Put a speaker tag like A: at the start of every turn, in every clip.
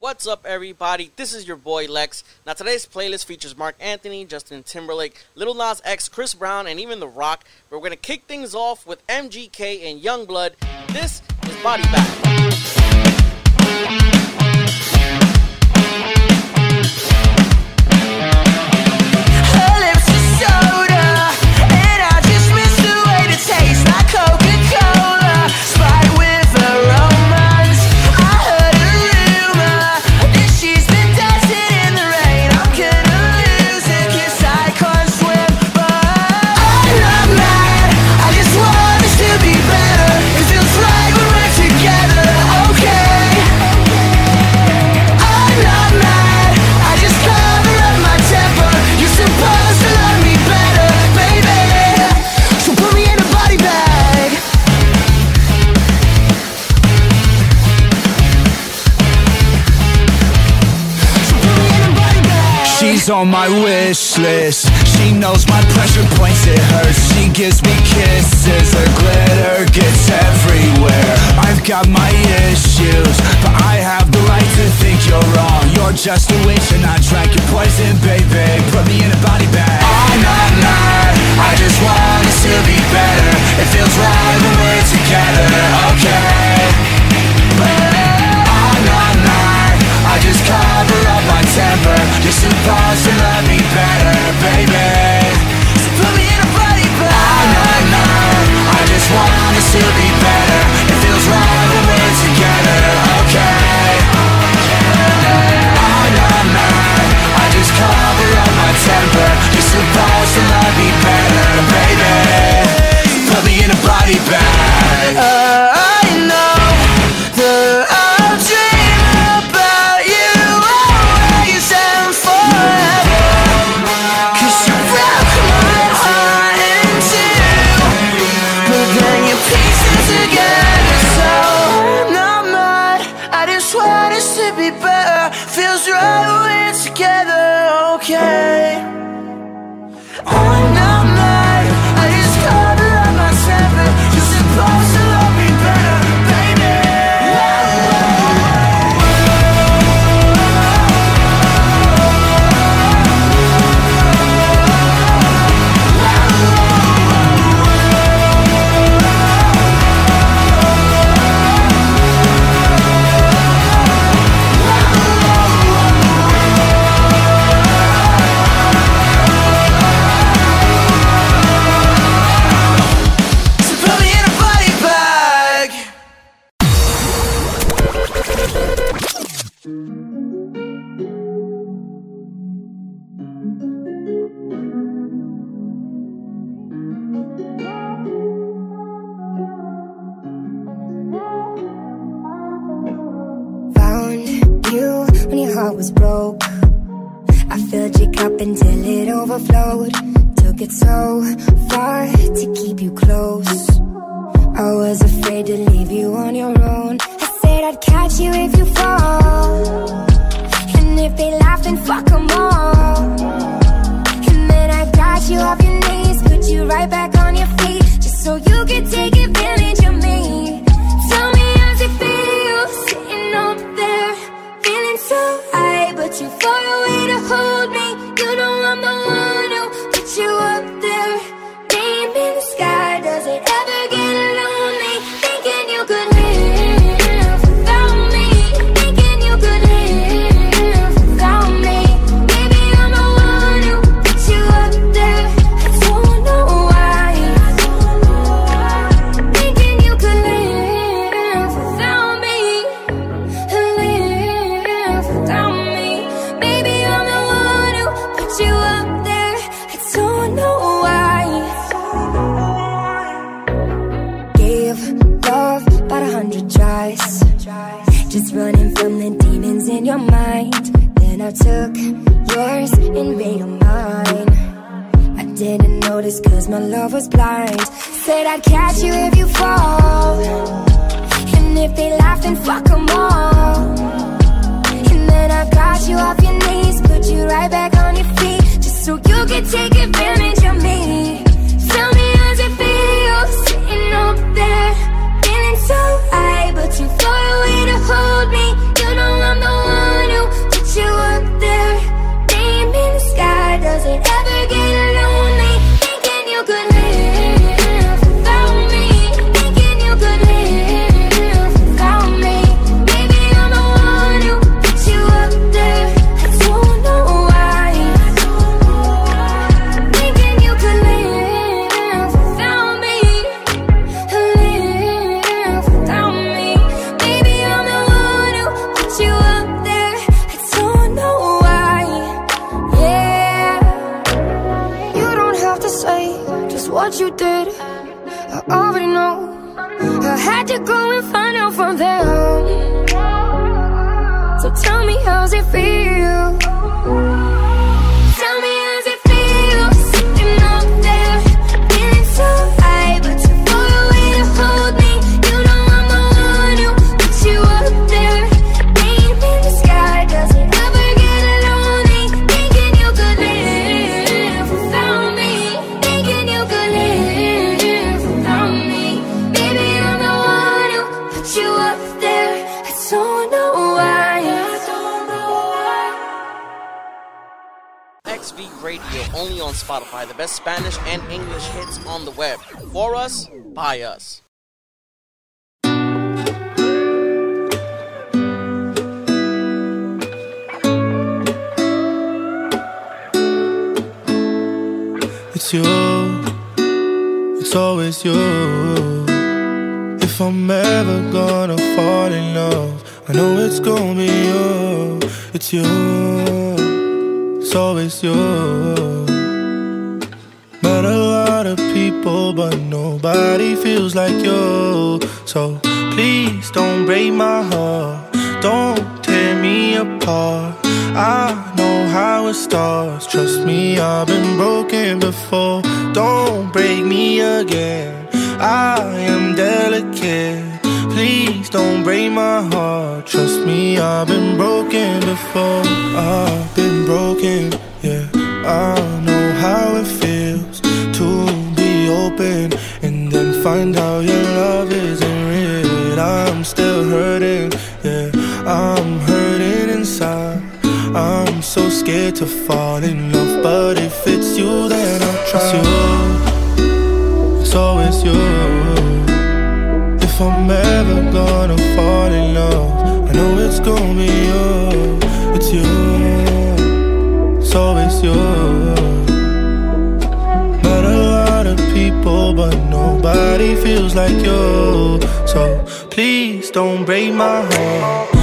A: What's up, everybody? This is your boy Lex. Now, today's playlist features Marc Anthony, Justin Timberlake, Lil Nas X, Chris Brown, and even The Rock. We're gonna kick things off with MGK and Yungblud. This is Body Bag.
B: On my wish list. She knows my pressure points, it hurts. She gives me kisses, her glitter gets everywhere. I've got my issues, but I have the right to think you're wrong. You're just a witch and I drank your poison, baby. Put me in a body bag. I'm not mad, I just want us to be better. It feels right when we're together, okay? I'm not mad, I just cover temper You're supposed to love me better, baby. So put me in a body bag I'm not mad, I just want us to be better. It feels right when we're together, okay. I'm not mad, I just cover up my temper. You're supposed to love me better, baby. So put me in a body bag
C: by us.
D: It's you, it's always you. If I'm ever gonna fall in love, I know it's gonna be you. It's you, it's always you. People, but nobody feels like you. So please don't break my heart, don't tear me apart. I know how it starts. Trust me, I've been broken before. Don't break me again. I am delicate. Please don't break my heart. Trust me, I've been broken before. I've been broken, yeah. I know how it and then find out your love isn't real. I'm still hurting, yeah. I'm hurting inside. I'm so scared to fall in love, but if it's you, then I'll trust you. It's always you. If I'm ever gonna fall like you. So please don't break my heart.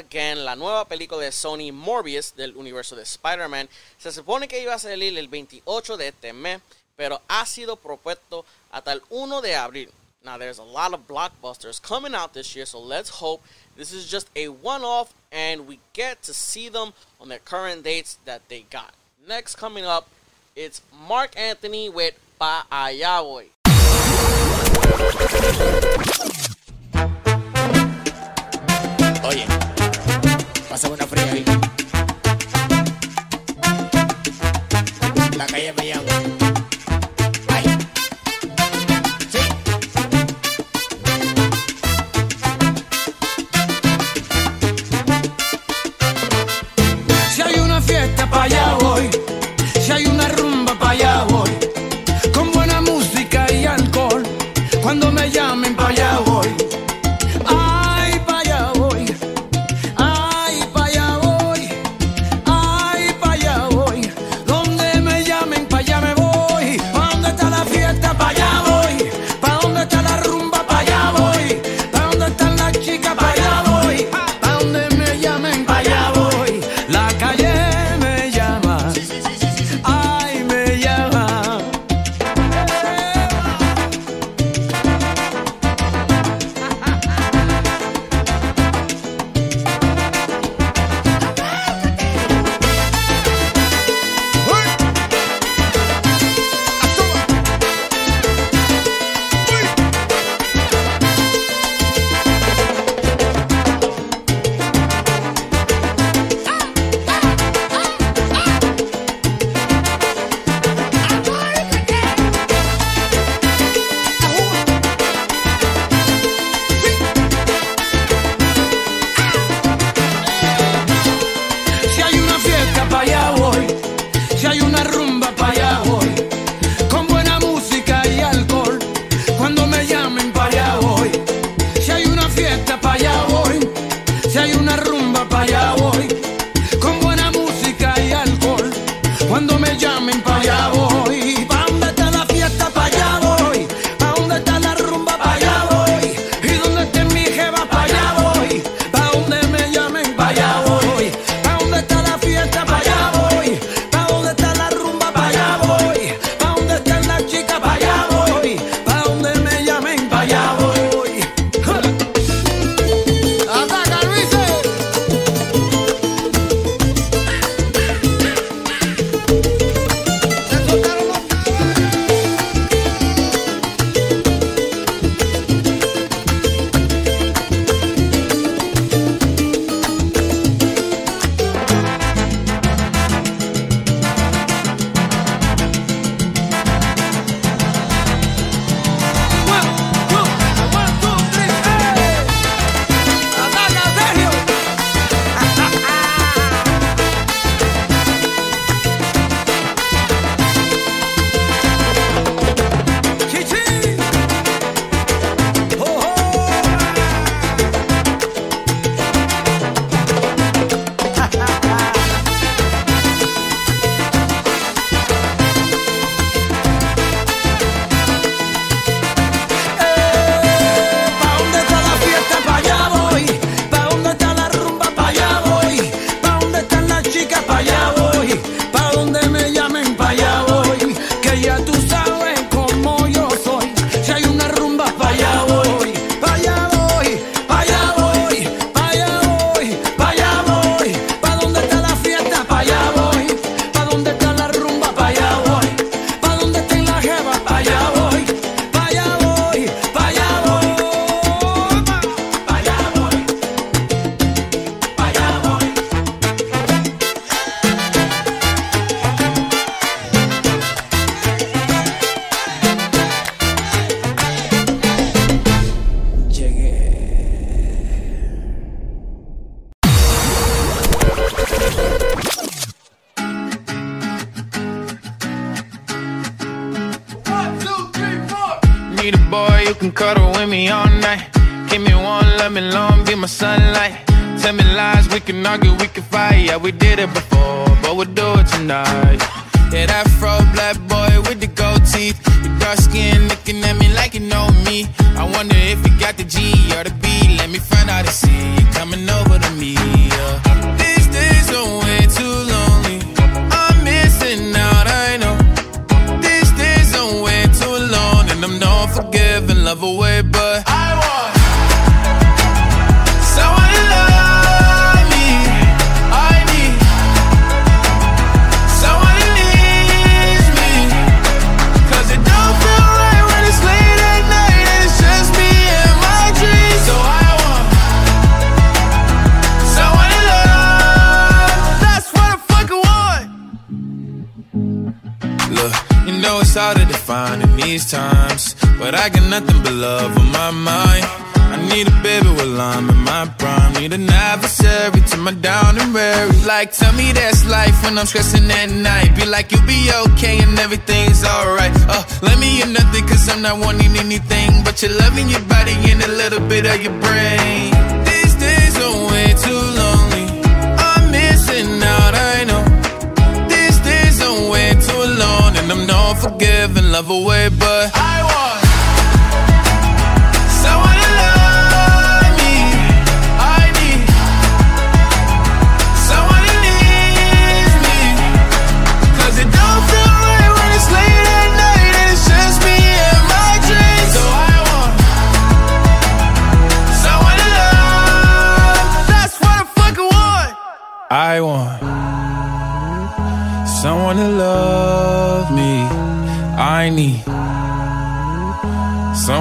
D: Again.
C: La nueva película de Sony Morbius del universo de Spider-Man se supone que iba a salir el 28 de este mes, pero ha sido propuesto hasta el 1 de abril. Now there's a lot of blockbusters coming out this year, so let's hope this is just a one-off and we get to see them on their current dates that they got. Next coming up, it's Mark Anthony with Pa Allá Voy.
E: Oye, pásame una fría ahí. La calle me llama.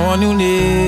F: Someone who needs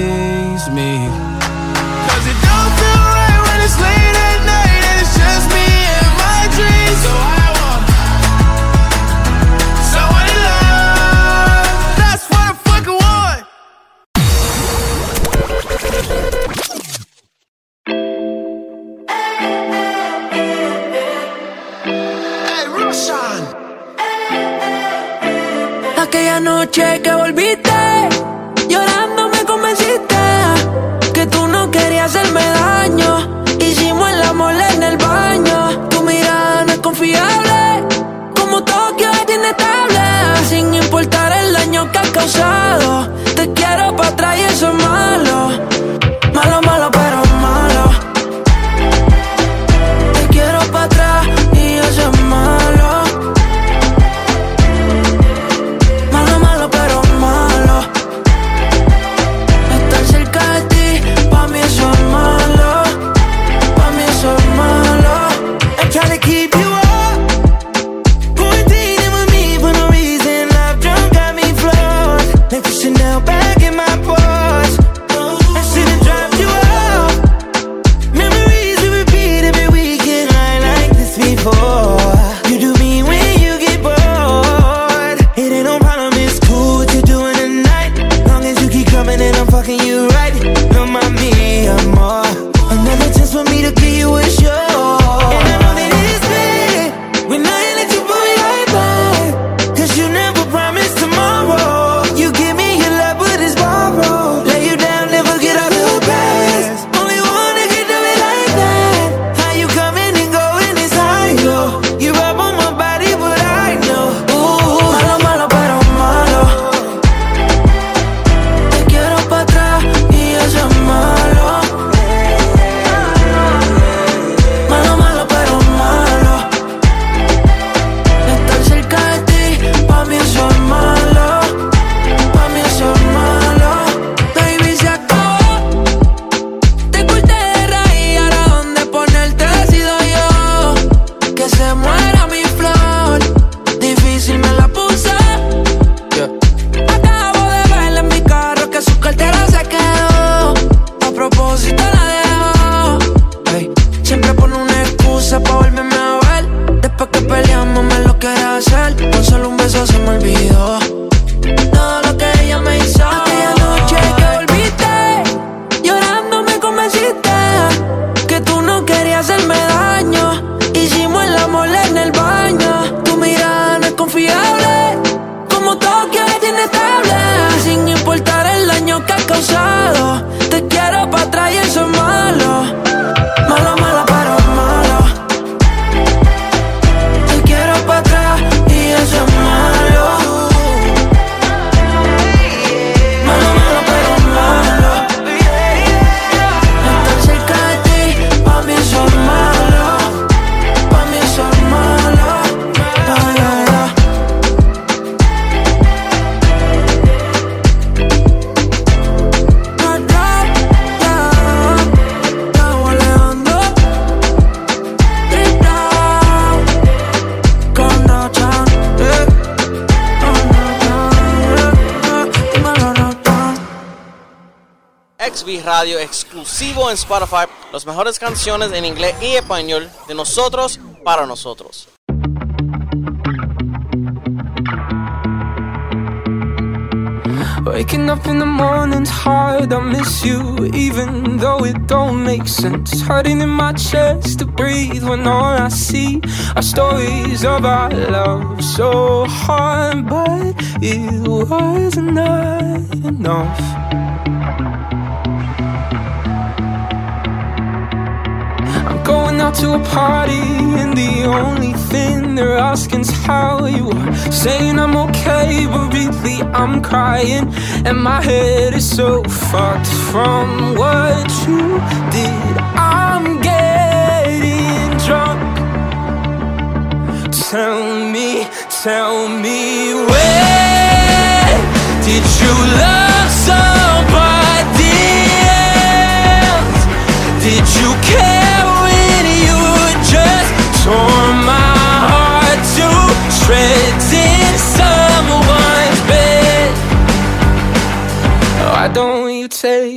C: Spotify. Las mejores canciones en inglés y español de nosotros para nosotros.
G: Waking up in the morning's hard, I miss you, even though it don't make sense. Hurting in my chest to breathe when all I see are stories of our love. So hard, but it wasn't enough. Out to a party, and the only thing they're asking's how you are. Saying I'm okay, but really I'm crying, and my head is so fucked from what you did. I'm getting drunk. Tell me, tell me where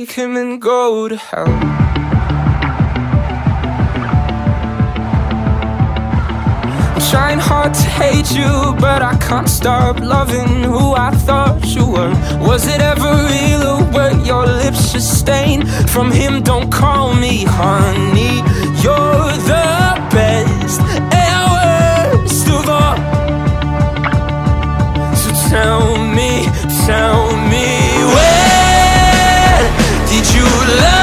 G: take him and go to hell? I'm trying hard to hate you, but I can't stop loving who I thought you were. Was it ever real or were your lips just stained from him? Don't call me honey. You're the best and worst of all. So tell me, tell me you love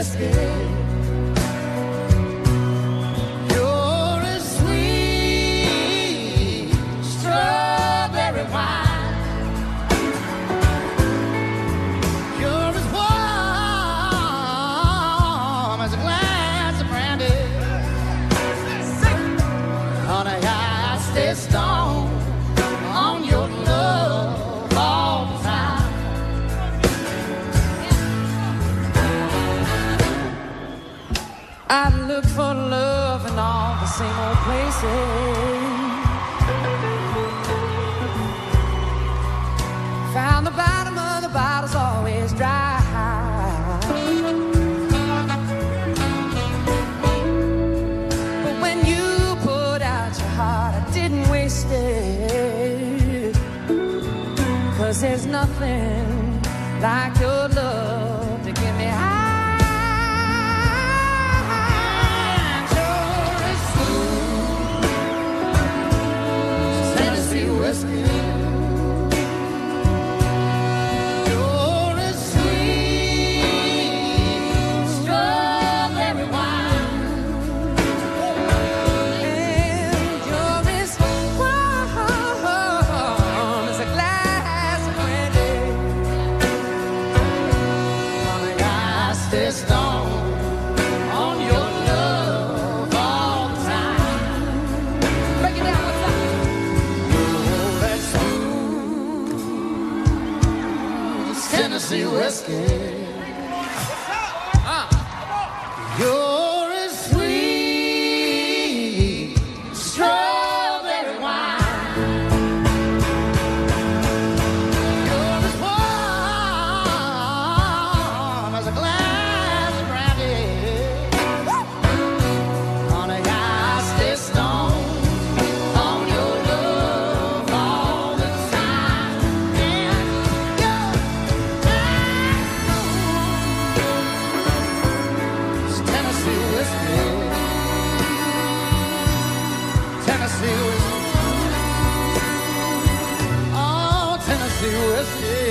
H: Tennessee whiskey.
I: see where she.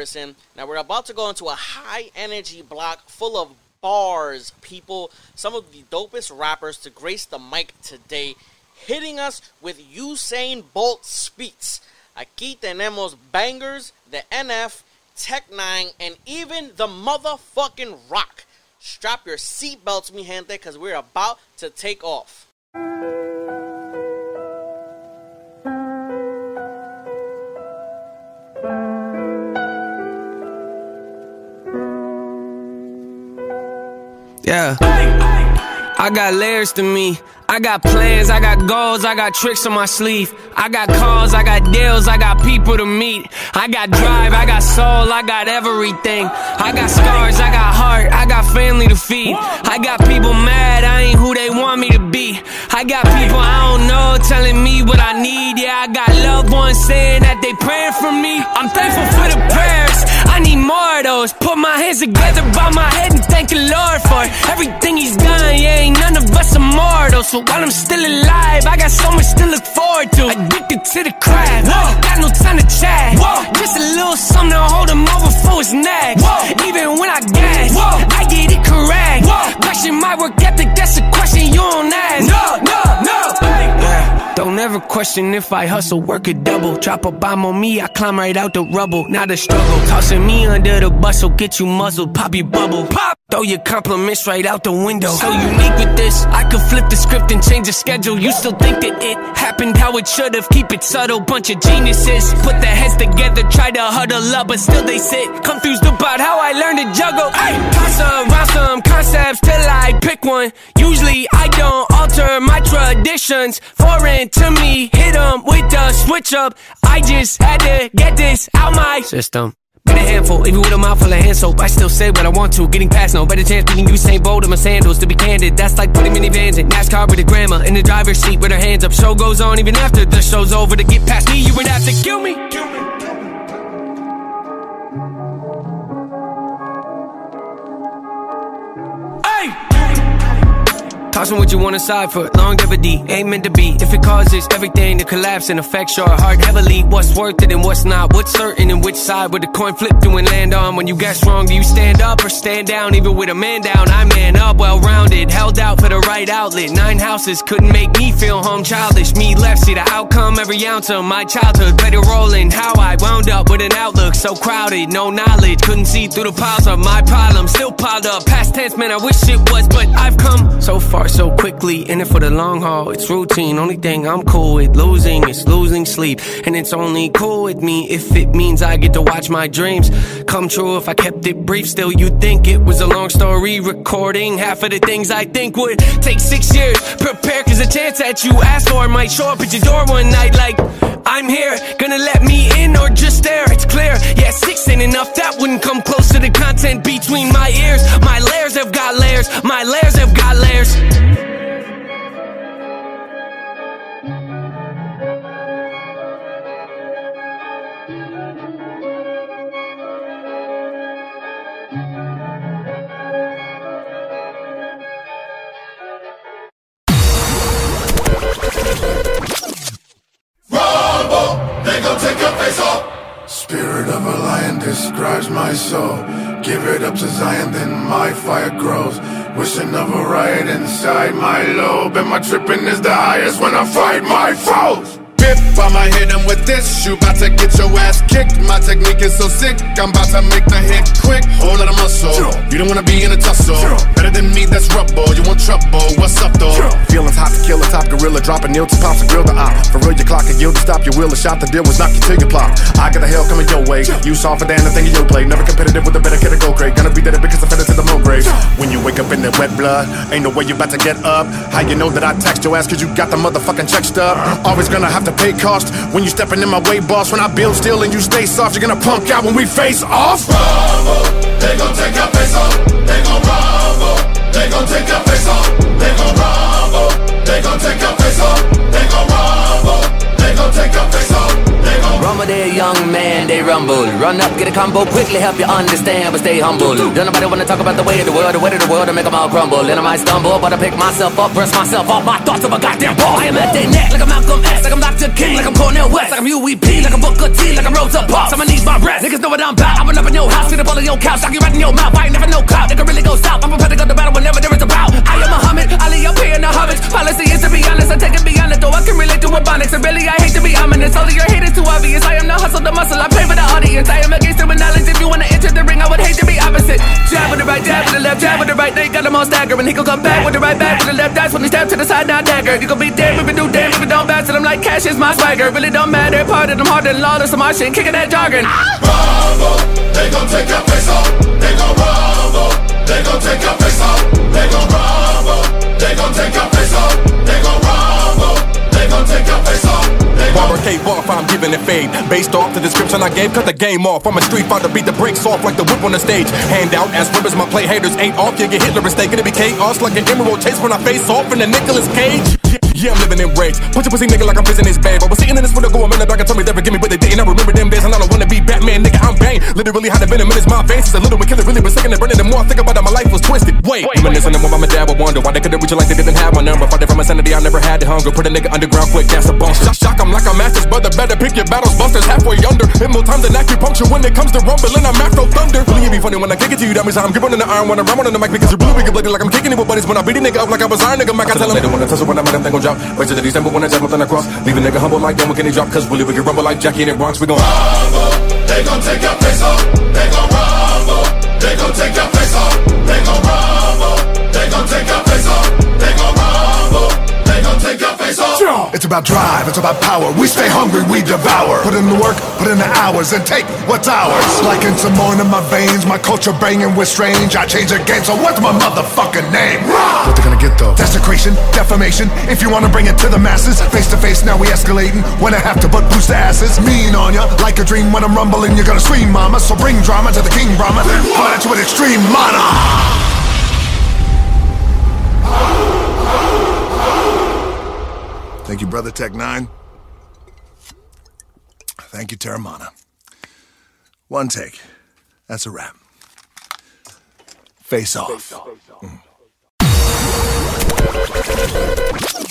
I: Morrison. Now we're about to go into a high energy block full of bars, people. Some of the dopest rappers to grace the mic today, hitting us with Usain Bolt speaks. Aquí tenemos bangers, the NF, Tech Nine, and even the motherfucking Rock. Strap your seatbelts, mi gente, because we're about to take off.
J: Yeah. I got layers to me. I got plans, I got goals, I got tricks on my sleeve. I got calls, I got deals, I got people to meet. I got drive, I got soul, I got everything. I got scars, I got heart, I got family to feed. I got people mad, I ain't who they want me to be. I got people I don't know telling me what I need. Yeah, I got loved ones saying that they praying for me. I'm thankful for the prayers. I need more of those. Put my hands together by my head and thank the Lord for everything He's done. Yeah, ain't none of us immortal. So while I'm still alive, I got so much to look forward to. Addicted to the craft. Got no time to chat. Whoa. Just a little something to hold him over for his neck. Whoa. Even when I gas, I get it correct. Whoa. Question my work ethic, that's a question you don't ask. No, no, no. Don't ever question if I hustle, work a double. Drop a bomb on me, I climb right out the rubble. Not a struggle. Tossing me under the bus, get you muzzled. Pop your bubble. Pop! Throw your compliments right out the window. So unique with this, I could flip the script and change the schedule. You still think that it happened how it should have. Keep it subtle, bunch of geniuses. Put their heads together, try to huddle up, but still they sit. Confused about how I learned to juggle. Ay, toss around some concepts till I pick one. Usually I don't alter my traditions. Foreign to me, hit 'em with the switch up. I just had to get this out my system. Been a handful, even with a mouth full of hand soap. I still say what I want to. Getting past no better chance beating Usain Bolt in my sandals. To be candid, that's like putting minivans in NASCAR with a grandma in the driver's seat with her hands up. Show goes on even after the show's over. To get past me, you would have to kill me. What you want aside for longevity, ain't meant to be. If it causes everything to collapse and affects your heart heavily, what's worth it and what's not? What's certain and which side would the coin flip to and land on? When you guess wrong, do you stand up or stand down? Even with a man down, I man up, well rounded, held out for the right outlet. Nine houses couldn't make me feel home childish. Me left, see the outcome, every ounce of my childhood. Played a role in how I wound up with an outlook so crowded, no knowledge. Couldn't see through the piles of my problems, still piled up. Past tense, man, I wish it was, but I've come so far so quickly. In it for the long haul, it's routine. Only thing I'm cool with losing is losing sleep. And it's only cool with me if it means I get to watch my dreams come true. If I kept it brief, still you'd think it was a long story. Recording half of the things I think would take six years. Prepare, cause the chance that you asked for might show up at your door one night like. I'm here, gonna let me in or just stare. It's clear, yeah, six ain't enough. That wouldn't come close to the content between my ears. My layers have got layers, my layers have got layers.
K: Rumble, they gon' take your face off. Spirit of a lion describes my soul. Give it up to Zion, then my fire grows. Wishing of a riot inside my lobe. And my tripping is the highest when I fight my foes.
L: Bip, I'ma hit him with this. You bout to get your ass kicked. My technique is so sick, I'm about to make the hit quick. Whole lot of muscle. You don't wanna be in a tussle. Better than me, that's rubble. You want trouble? What's up though?
M: Feelings hot to kill a top gorilla, dropping nil to pops and grill the op. For real, your clock and yield to stop your wheel. A shot the deal was knock you till you plop. I got the hell coming your way. You saw for damn the thing in your play. Never competitive with a better kid to go great. Gonna be there because I fed it to the moon grave. When you wake up in that wet blood, ain't no way you about to get up. How you know that I text your ass cause you got the motherfucking check stub? Uh-huh. Always gonna have to pay cost when you stepping in my way, boss. When I build still and you stay soft, you're gonna punk out when we face off.
K: Rumble, they gon' take your face off. They gon' rumble, they gon' take your face off. They gon' rumble, they gon' take your face off. They gon' rumble, they gon' take your face off. They gon'
N: Rumble, young man, they rumble. Run up, get a combo, quickly help you understand, but stay humble. Don't nobody wanna talk about the way of the world, the way of the world, to make them all crumble. And I might stumble, but I pick myself up, brush myself off my thoughts of a goddamn ball. I am at their neck, like I'm Malcolm X, like I'm Dr. King, like I'm Cornel West, like I'm Huey P, like I'm Booker T, like I'm Rosa Parks. I'ma need my rest. Niggas know what I'm about. I run up in your house, sit up on your couch, knock you right in your mouth. I ain't never no clout, nigga really go south. I'm prepared to go to battle whenever there is a bout. I am Muhammad, Ali up here in the hobbits. Policy is to be honest, I take it beyond it, though I can relate to Ebonics. And really, I hate to be ominous. All of your hate is too obvious. I am the hustle, the muscle. I pay for the audience. I am against it with knowledge. If you wanna enter the ring, I would hate to be opposite. Jab with the right, jab with the left, jab with the right. They got them all staggering. He gon' come back with the right back with the left. That's when he step to the side, now dagger. You gon' be dead if you do damn if you don't bounce. And I'm like, cash is my swagger. Really don't matter. Part of them harder than lawless. My shit kicking that jargon.
K: rumble, they gon' take your face off. They gon' rumble, they gon' take your face off. They gon' rumble, they gon' take your face off. They gon' rumble. They gon' take your face off. They gon'
M: Cave off, I'm giving it fade. Based off the description I gave, cut the game off. I'm a street fighter, beat the brakes off like the whip on the stage. Hand out as ribbons, my play haters ain't off. You get Hitler mistaken to be chaos like an emerald chase when I face off in the Nicolas Cage. Yeah, I'm living in rage. Punch a pussy nigga like I'm prison his babe. I was sitting in this for the go a minute back and told me they forgive me, but they didn't. I remember them days and I don't wanna be Batman, nigga. I'm Bane. Literally had a venom in his mind. Since a little bit killer, really been sick and burning. The more I think about it, my life was twisted. Wait, reminiscing of when my dad would wonder why they couldn't reach it like they didn't have my number. Fighting from insanity, I never had the hunger. Put a nigga underground quick, that's a bone. Shock, shock, I'm like a master's brother. Better pick your battles, busters halfway under. In more time than acupuncture when it comes to rumbling, I'm afro thunder. Really, it be funny when I kick it to you. That means I'm gripping on the iron when I'm on the mic because you're blue, blooded like I'm kicking it with buddies. When I beat a nigga up like I was iron, nigga, I tell him. They don't wanna tussle when I'm at them, they gon' drop. Wait till the December when I jump nothing across. Leave a nigga humble like them, when can he drop? Cause really, we can rumble like Jackie in the Bronx. We gon'
K: rumble. They gon' take your face off. They gon' rumble. They gon' take your face off. They gon' rumble.
O: It's about drive, it's about power. We stay hungry, we devour. Put in the work, put in the hours, and take what's ours. Like in Samoan in my veins, my culture banging with strange. I change the game, so what's my motherfucking name? What they gonna get though? Desecration, defamation. If you wanna bring it to the masses, face to face, now we escalating. When I have to butt boost the asses, mean on ya. Like a dream when I'm rumbling, you're gonna scream, mama. So bring drama to the King Brahma. At you with extreme mana. Thank you, Brother Tech Nine. Thank you, Terramana. One take. That's a wrap. Face off. Mm.
J: Focus on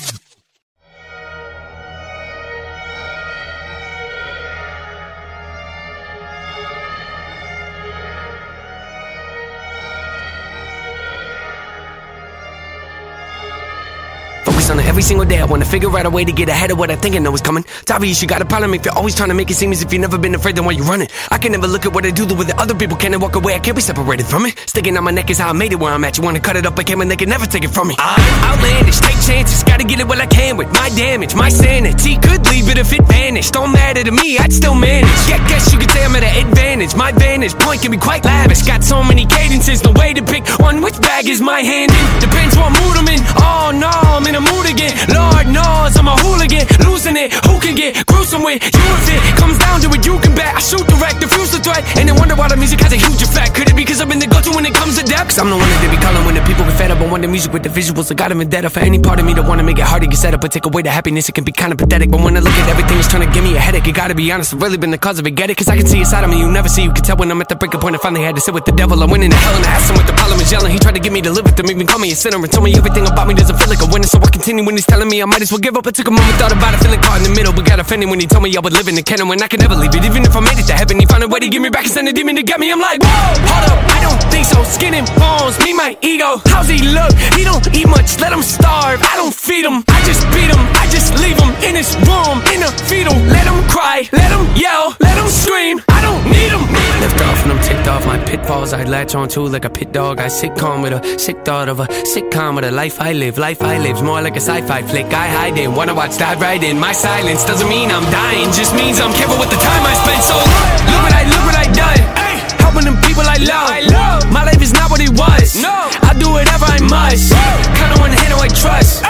J: every single day. I wanna figure out a way to get ahead of what I think I know is coming. It's obvious you got a problem if you're always trying to make it seem as if you've never been afraid then why you running. I can never look at what I do the way that other people can and walk away. I can't be separated from it. Sticking on my neck is how I made it where I'm at. You wanna cut it up, I can and they can never take it from me. I'm outlandish, take chances, gotta get it while I can with my damage, my sanity. Could leave it if it vanished. Don't matter to me, I'd still manage. Yeah, guess you could say I'm at an advantage. My vantage point can be quite lavish. Got so many cadences, no way to pick one. Which bag is my hand in? Depends what mood I'm in. Oh no, I'm in a mood again. Lord knows I'm a hooligan, losing it. Who can get gruesome with you if it comes down to it? You can bet I shoot direct, diffuse the threat, and then wonder why the music has a huge effect. Could it be because I've been the go-to when it comes to depth? Cause I'm the one that they be calling when the people get fed up. I want the music with the visuals. I got them in debt for any part of me that wanna make it hard to get set up, but take away the happiness. It can be kind of pathetic. But when I look at everything, it's trying to give me a headache. You gotta be honest, I've really been the cause of it. Get it? Cause I can see inside of me. You never see. You can tell when I'm at the breaking point. I finally had to sit with the devil. I went into hell and I asked him what the problem is yelling. He tried to get me to live with him, even call me a sinner and told me everything about me doesn't feel like a winner. So I continue when he's telling me I might as well give up. I took a moment, thought about it, feeling caught in the middle. But got offended when he told me I would live in the canon when I could never leave it. Even if I made it to heaven, he found a way to get me back and send a demon to get me. I'm like, whoa, hold up, I don't think so. Skin and bones, me, my ego. How's he look? He don't eat much, let him starve. I don't feed him, I just beat him. I just leave him in his room, in a fetal. Let him cry, let him yell, let him scream. I don't need him. Lift off and I'm ticked off my pitfalls. I latch on to like a pit dog. I sit calm with a sick thought of a sitcom with a life I live. Life I live's more like a sci-fi flick. I hide in, wanna watch dive right in. My silence doesn't mean I'm dying, just means I'm careful with the time I spend. So look what I look what I done. Helping them people I love. My life is not what it was. No, I do whatever I must. Kinda one hand I trust.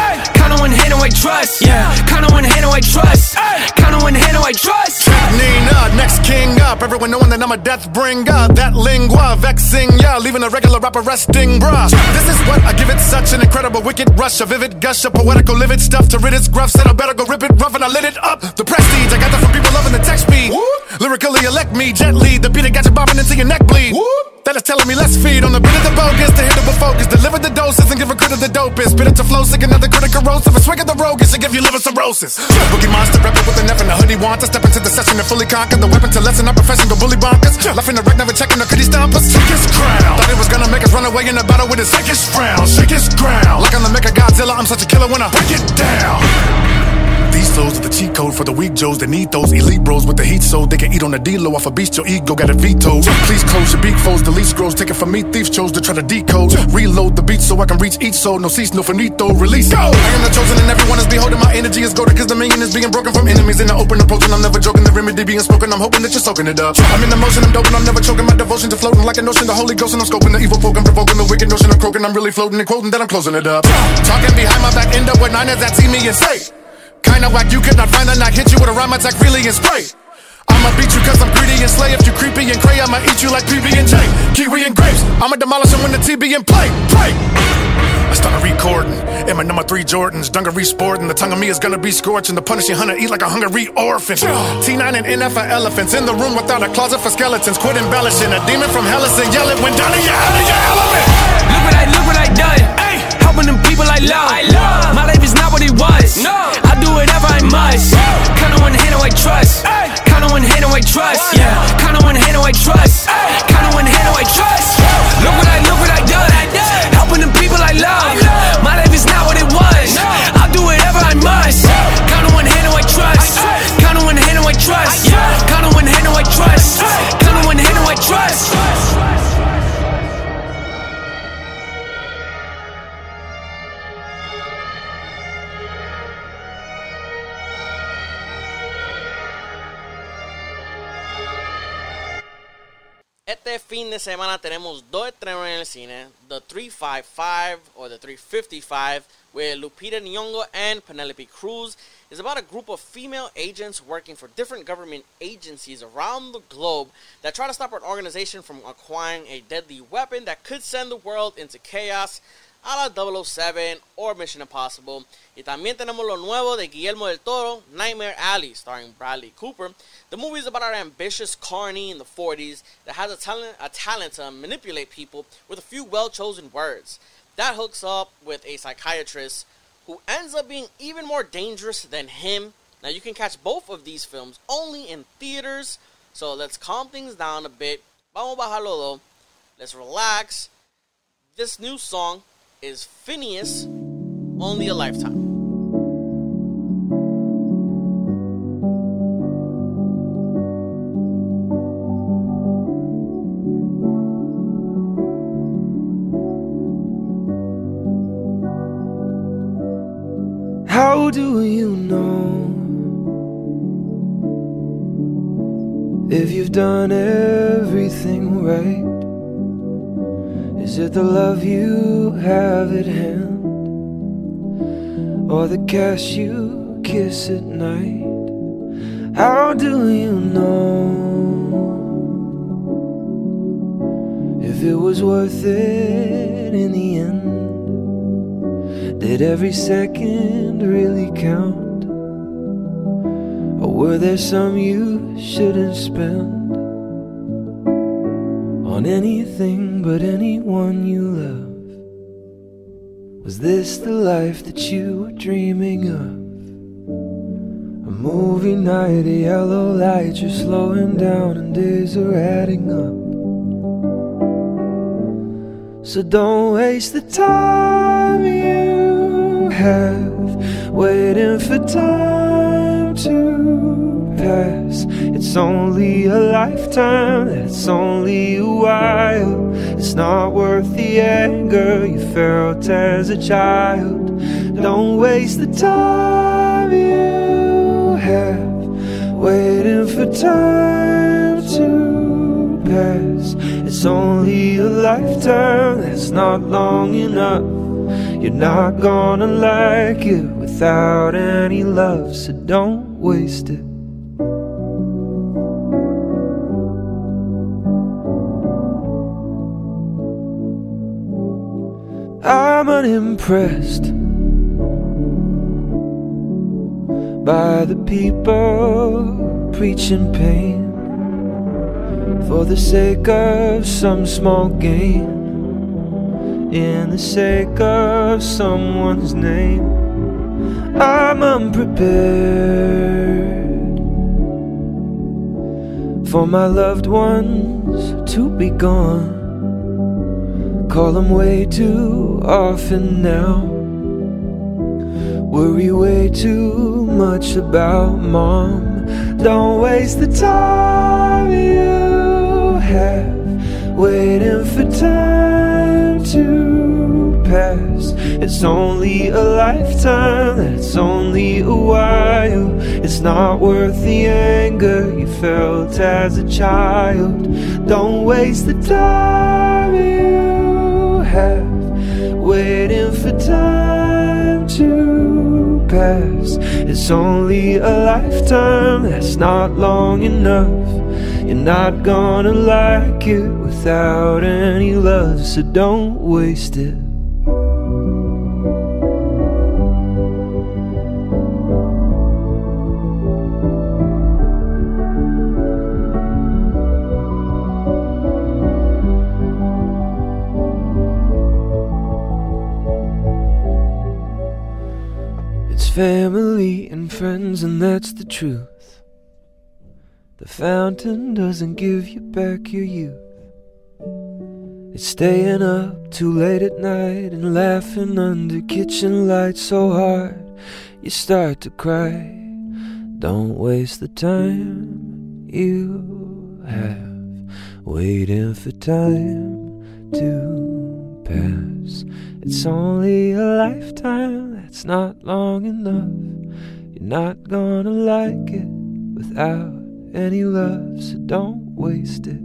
J: Kinda one hand I trust. Yeah, kinda one hand I trust. Kinda one hand I trust.
M: Nina, next king up. Everyone knowing that I'm a death bringer. That lingua, vexing ya, leaving a regular rapper resting, bruh. This is what I give it such an incredible wicked rush, a vivid gush of poetical livid stuff to rid its gruff. Said I better go rip it rough and I lit it up. The prestige I got that from people loving the text speed. Lyrically elect me gently. The beat that got you bobbing into your neck bleed. That is telling me let's feed on the bit of the bogus to hit it with focus. Deliver the doses and give a credit the dopest. Spit it to flow, sick another critic corrosive. A swig of the roguish and give you liver cirrhosis. Boogie monster rapper with an F and a hoodie want to step into the session and fully conquer the weapon to lessen our profession. Go bully bonkers. Laughing the wreck, never checking the could he stomp us? Shake his crown. Thought it was gonna make us run away in a battle with his sickest frown. Shake his ground. Like I'm the Mecha Godzilla, I'm such a killer when I break it down. Flows the cheat code for the weak Joes that need those elite bros with the heat so they can eat on the D-low off a beast. Your ego got a veto. Please close your beak foes, delete scrolls, take it from me. Thieves chose to try to decode. Reload the beat so I can reach each soul. No cease, no finito, release. Go! I am the chosen and everyone is beholding. My energy is golden cause the million is being broken from enemies in the open approaching. I'm never joking, the remedy being spoken. I'm hoping that you're soaking it up. I'm in the motion, I'm doping, I'm never choking. My devotion to floating like an ocean. The Holy Ghost and I'm scoping the evil poking, provoking the wicked notion of croaking. I'm really floating and quoting that I'm closing it up. Talking behind my back, end up with nine that see me and say. Kinda whack, you could not find a knock, hit you with a rhyme attack, really and spray. I'ma beat you cause I'm greedy and slay. If you creepy and cray, I'ma eat you like PB and J. Kiwi and grapes, I'ma demolish them when the TB and play. Play. I started recording in my number three Jordans, dungaree sporting. The tongue of me is gonna be scorching. The punishing hunter eat like a hungry orphan. T9 and NF elephants in the room without a closet for skeletons. Quit embellishing. A demon from hell is and yell it when down in your your element.
J: Look what I, look what I done. Helping them people I love. My life is not what it was. I do whatever I must. Kinda one hand I trust. Kinda one hand I trust. Yeah. Kinda one hand I trust. Kinda one hand I trust. Look what I, look what I done. Helping them people I love. My life is not what it was. I do whatever I must. Kinda one hand I trust. Kinda one hand I trust. Kinda one hand I trust. Kinda one hand I trust.
C: Este fin de semana tenemos dos estrenos en el cine: The 355 or The 355 with Lupita Nyong'o and Penelope Cruz. is about a group of female agents working for different government agencies around the globe that try to stop an organization from acquiring a deadly weapon that could send the world into chaos. A la 007 or Mission Impossible. Y también tenemos lo nuevo de Guillermo del Toro, Nightmare Alley, starring Bradley Cooper. The movie is about an ambitious carney in the 40s that has a talent, a talent to manipulate people with a few well chosen words. That hooks up with a psychiatrist who ends up being even more dangerous than him. Now, you can catch both of these films only in theaters, so let's calm things down a bit. Vamos a bajarlo though. Let's relax. This new song is FINNEAS, Only a Lifetime.
P: How do you know if you've done everything right? Is it the love you have at hand or the cash you kiss at night? How do you know if it was worth it in the end? Did every second really count? Or were there some you shouldn't spend on anything but anyone you love? Was this the life that you were dreaming of? A movie night, a yellow light, you're slowing down and days are adding up. So don't waste the time you have waiting for time to pass. It's only a lifetime, it's only a while. It's not worth the anger you felt as a child. Don't waste the time you have waiting for time to pass. It's only a lifetime, that's not long enough. You're not gonna like it without any love, so don't waste it. Unimpressed by the people preaching pain for the sake of some small gain, in the sake of someone's name. I'm unprepared for my loved ones to be gone. Call them way too often now. Worry way too much about mom. Don't waste the time you have waiting for time to pass. It's only a lifetime, that's only a while. It's not worth the anger you felt as a child. Don't waste the time you have waiting for time to pass. It's only a lifetime, that's not long enough. You're not gonna like it without any love, so don't waste it. Family and friends, and that's the truth. The fountain doesn't give you back your youth. It's staying up too late at night and laughing under kitchen lights so hard you start to cry. Don't waste the time you have waiting for time to pass. It's only a lifetime, that's not long enough. You're not gonna like it without any love, so don't waste it.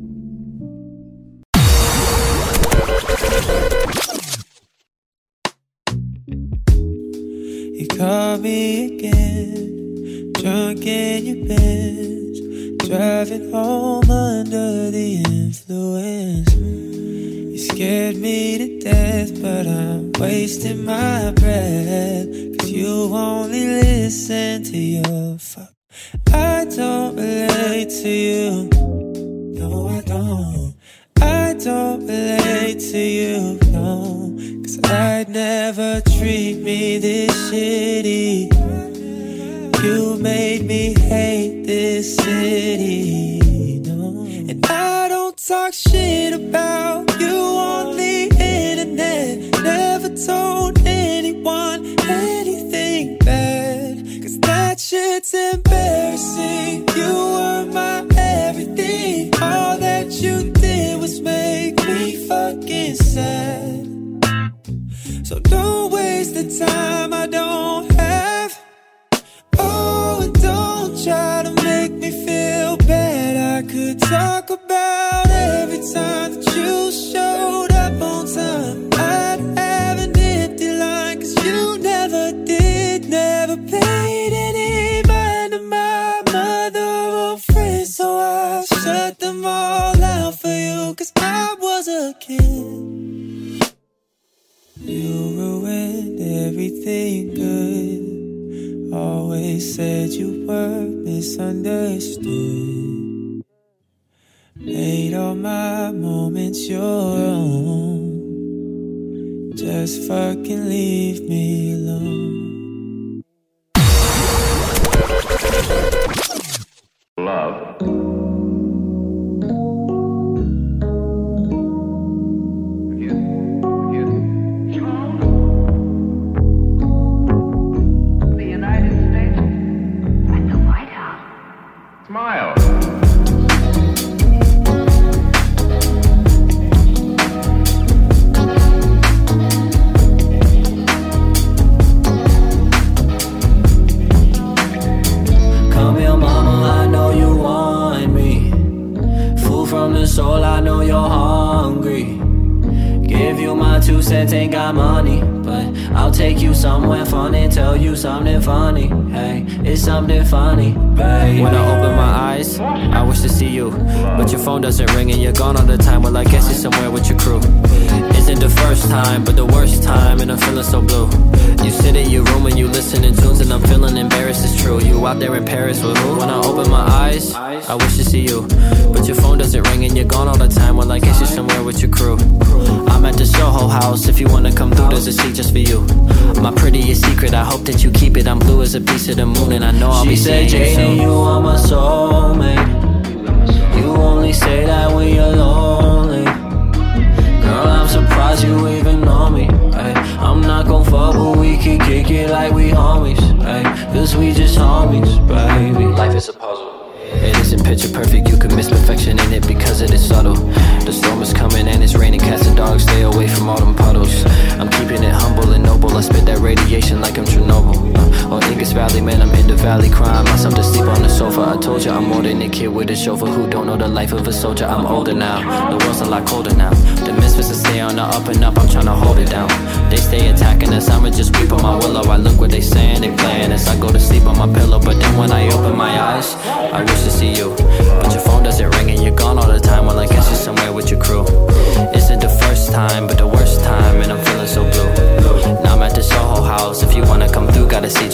Q: You call me again, drunk in your Benz, driving home under the influence. Scared me to death, but I'm wasting my breath. Cause you only listen to your fuck. I don't relate to you. No, I don't. I don't relate to you, no. Cause I'd never treat me this shitty. You made me hate this city, no. And I don't talk shit about you told anyone anything bad. Cause that shit's embarrassing. You were my everything. All that you did was make me fucking sad. So don't waste the time I don't have. Oh, and don't try to make me feel bad. I could talk about every time that you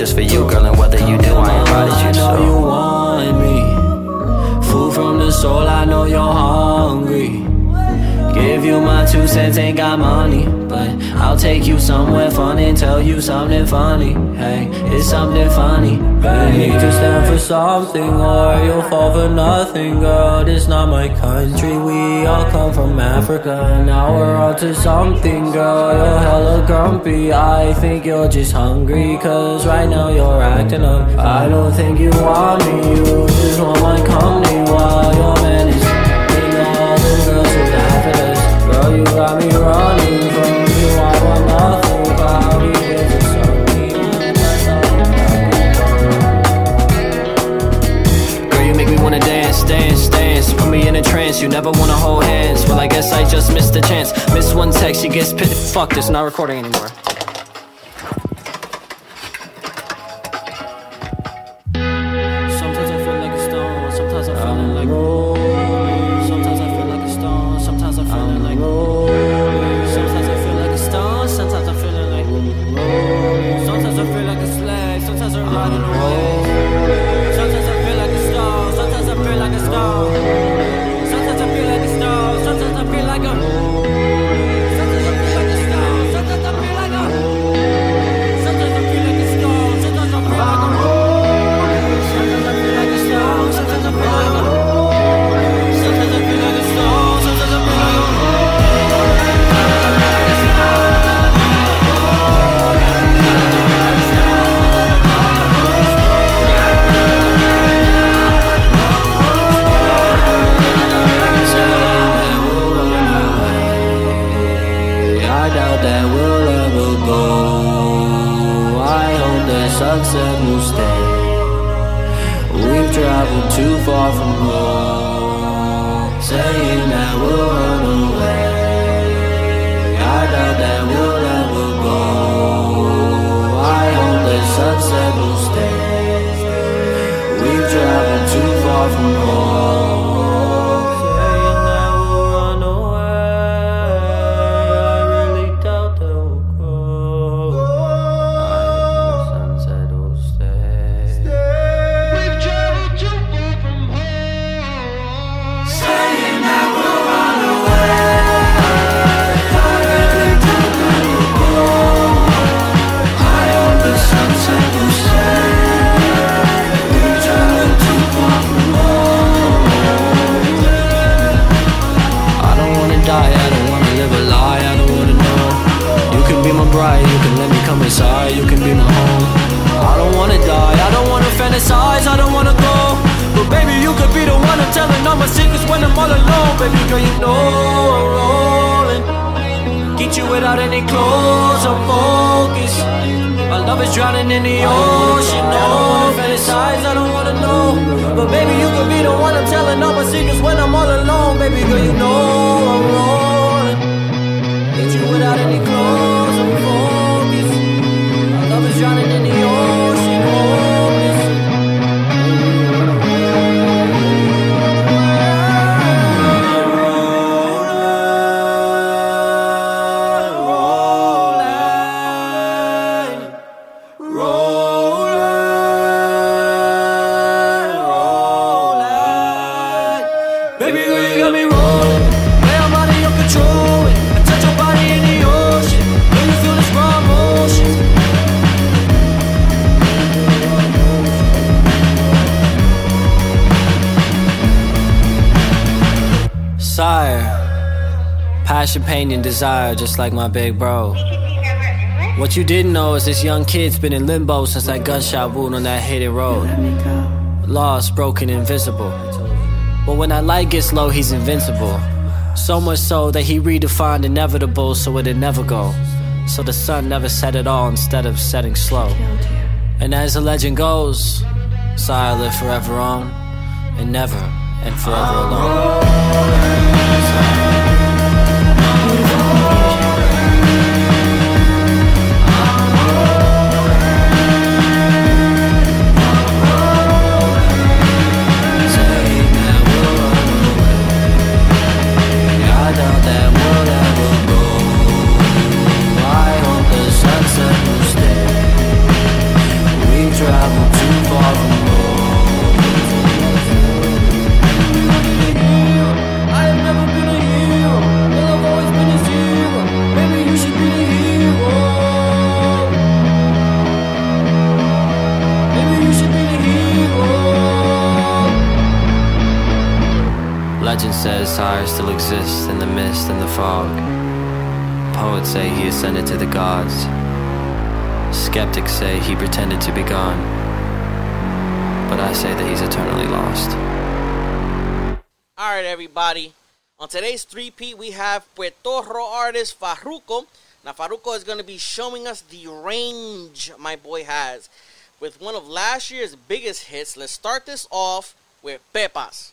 Q: just
J: for you,
R: girl, and whether you do, I invited you, so. I know you want me. fool from the soul, I know your heart. Give you my two cents, ain't got money. But I'll take you somewhere fun and tell you something funny. Hey, it's something funny. Hey, you to stand for something or you'll fall for nothing, girl. It's not my country, we all come from Africa. Now we're on to something, girl. You're hella grumpy. I think you're just hungry, cause right now you're acting up. I don't think you want me, you just want my company while you're. I Girl, you make me wanna dance, dance, dance. Put me in a trance. You never wanna hold hands. Well, I guess I just missed the chance. Miss one text, she gets pissed. Fuck this, not recording anymore. drowning in the ocean. Oh, fantasize, I don't wanna know. But baby, you could be the one I'm telling all my secrets when I'm all alone. pain and desire, just like my big bro. What you didn't know is this young kid's been in limbo since that gunshot wound on that hidden road. Lost, broken, invisible. But when that light gets low, he's invincible. So much so that he redefined inevitable so it'd never go. So the sun never set at all instead of setting slow. And as the legend goes, so I live forever on and never and forever alone. Legend says Sire still exists in the mist and the fog. Poets say he ascended to the gods. Skeptics say he pretended to be gone. But I say that he's eternally lost.
C: All right, everybody. On today's 3P, we have Puerto Rico artist Farruko. Now, Farruko is going to be showing us the range my boy has with one of last year's biggest hits. Let's start this off with Pepas.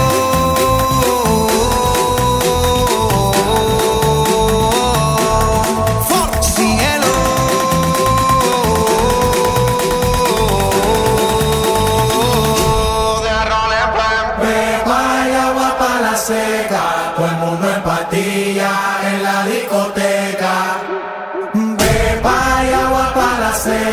S: Agua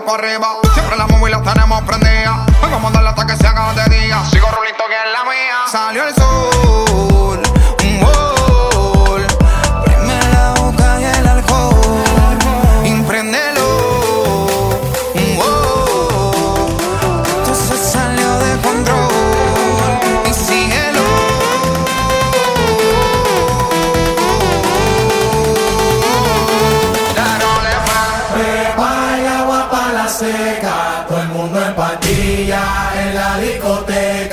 S: para
T: arriba. Siempre la móvil la tenemos prendida. Vamos a darle hasta que se haga de día. Sigo rulito que es la mía. Salió el sol.
S: Patilla en la discoteca.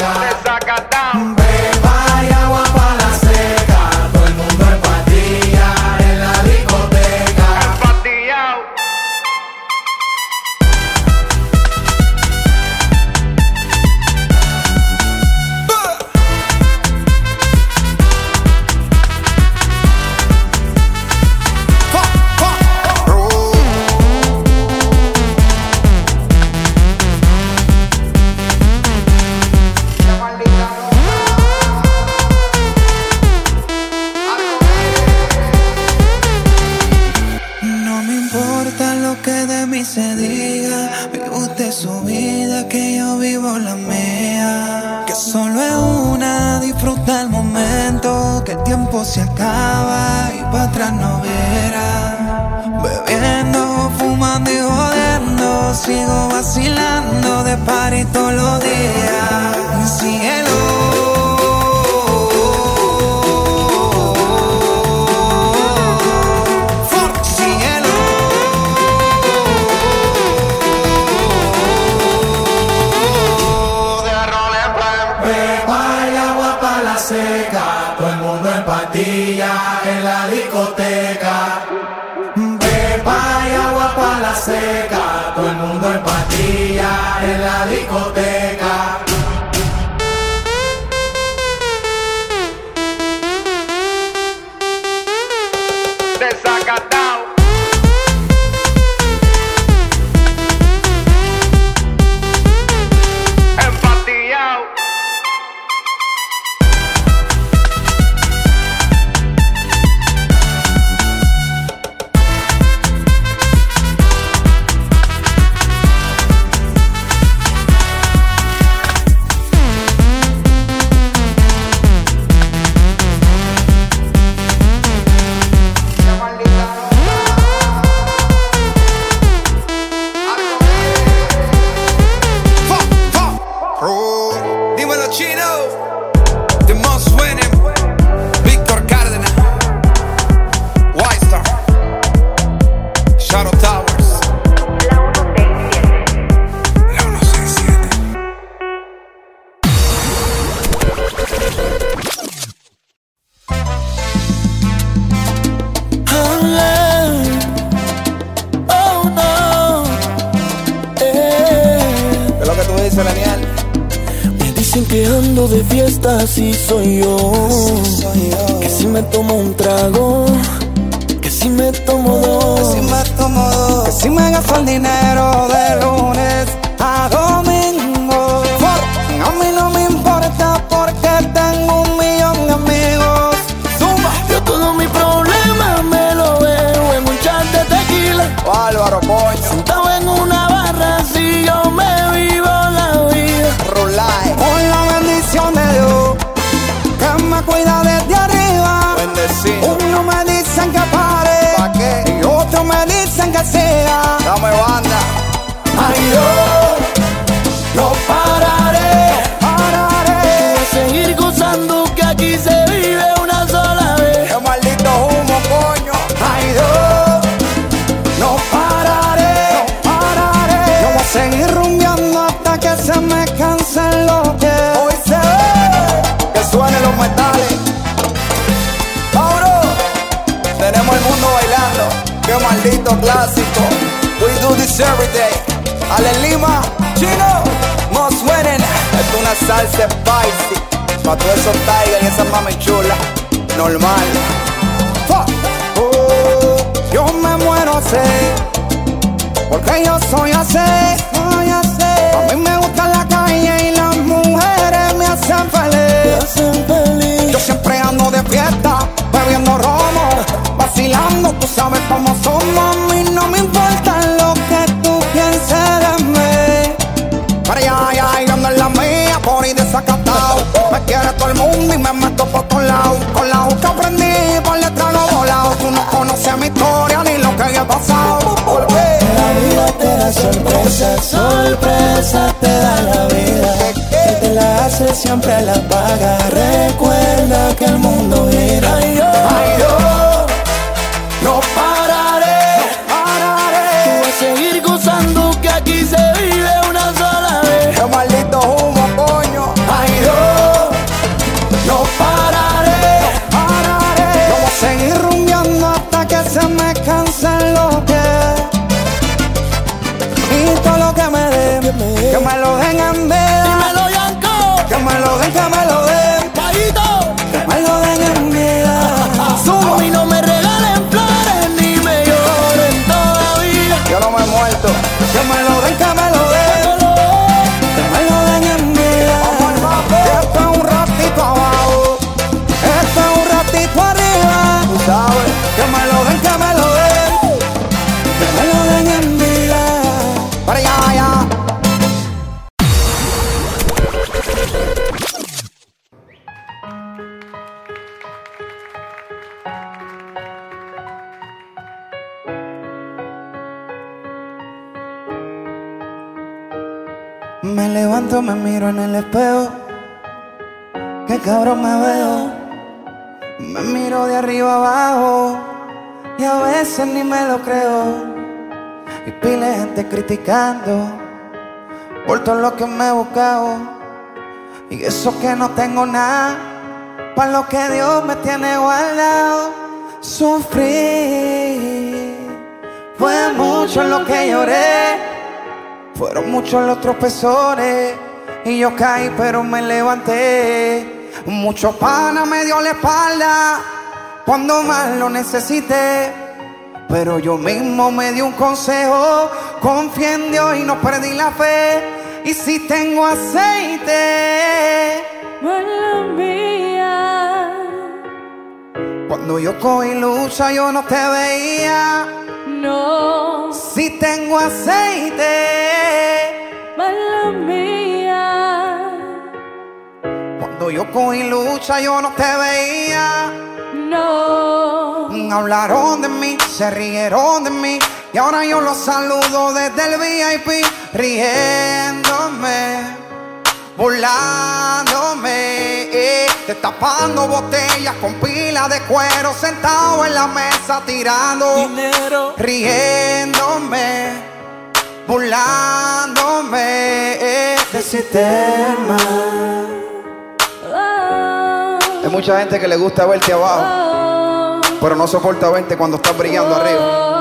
U: Me
A: dicen que ando de fiesta, así soy yo. Que si me tomo un trago, que si me tomo dos.
T: Que si me tomo dos. Que si me gasto el dinero de lunes
V: qué?
T: Y otros me dicen que siga.
V: Dame banda.
A: Ay, yo
V: maldito clásico. We do this every day. Ale Lima, Chino, Most winning. Es una salsa spicy. Pa' todos esos tigers y esas mami chulas. Normal. Fuck.
T: Oh, yo me muero así, porque yo soy así, soy así. A mí me gusta la calle y las mujeres me hacen feliz. Yo siempre ando de fiesta, bebiendo romo, vacilando, tú sabes cómo somos. A mí no me importa lo que tú pienses de mí. Pero ya, ya, yo ando en la mía, por ahí desacatado. Me quiere todo el mundo y me meto por todos lados. Con la juca aprendí, por detrás no volado. Tú no conoces mi historia ni lo que haya pasado. ¿Por qué?
A: La vida te da sorpresa, sorpresa te da la vida. Que te la hace siempre la paga. Recuerda que el mundo gira. Ay, yo,
T: criticando. Por todo lo que me he buscado. Y eso que no tengo nada. Para lo que Dios me tiene guardado. sufrí. Fue mucho lo que lloré, fueron muchos los tropezones. Y yo caí, pero me levanté. Mucho pana me dio la espalda cuando más lo necesité. Pero yo mismo me di un consejo, confié en Dios y no perdí la fe. Y si tengo aceite,
W: mala mía.
T: Cuando yo cogí lucha yo no te veía.
W: No.
T: Si tengo aceite,
W: mala mía.
T: Cuando yo cogí lucha yo no te veía.
W: No.
T: Hablaron de mí, se rieron de mí. Y ahora yo los saludo desde el VIP, riéndome, burlándome, eh, destapando botellas con pila de cuero, sentado en la mesa tirando
W: dinero,
T: riéndome, burlándome eh, del sistema. Hay mucha gente que le gusta verte abajo, pero no soporta verte cuando estás brillando arriba.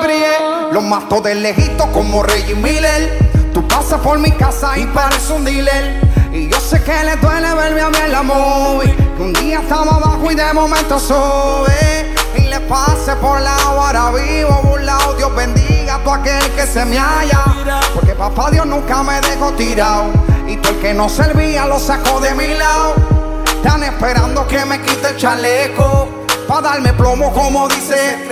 T: Y brillé, los mato de lejito como Reggie Miller. Tú pasas por mi casa y pareces un dealer. Y yo sé que le duele verme a en la movie. Que un día estaba abajo y de momento sube. Y le pase por la ahora vivo, burlado. Dios bendiga a todo aquel que se me haya. Porque papá Dios nunca me dejó tirado. Y todo el que no servía lo sacó de mi lado. Están esperando que me quite el chaleco. Pa' darme plomo como dice.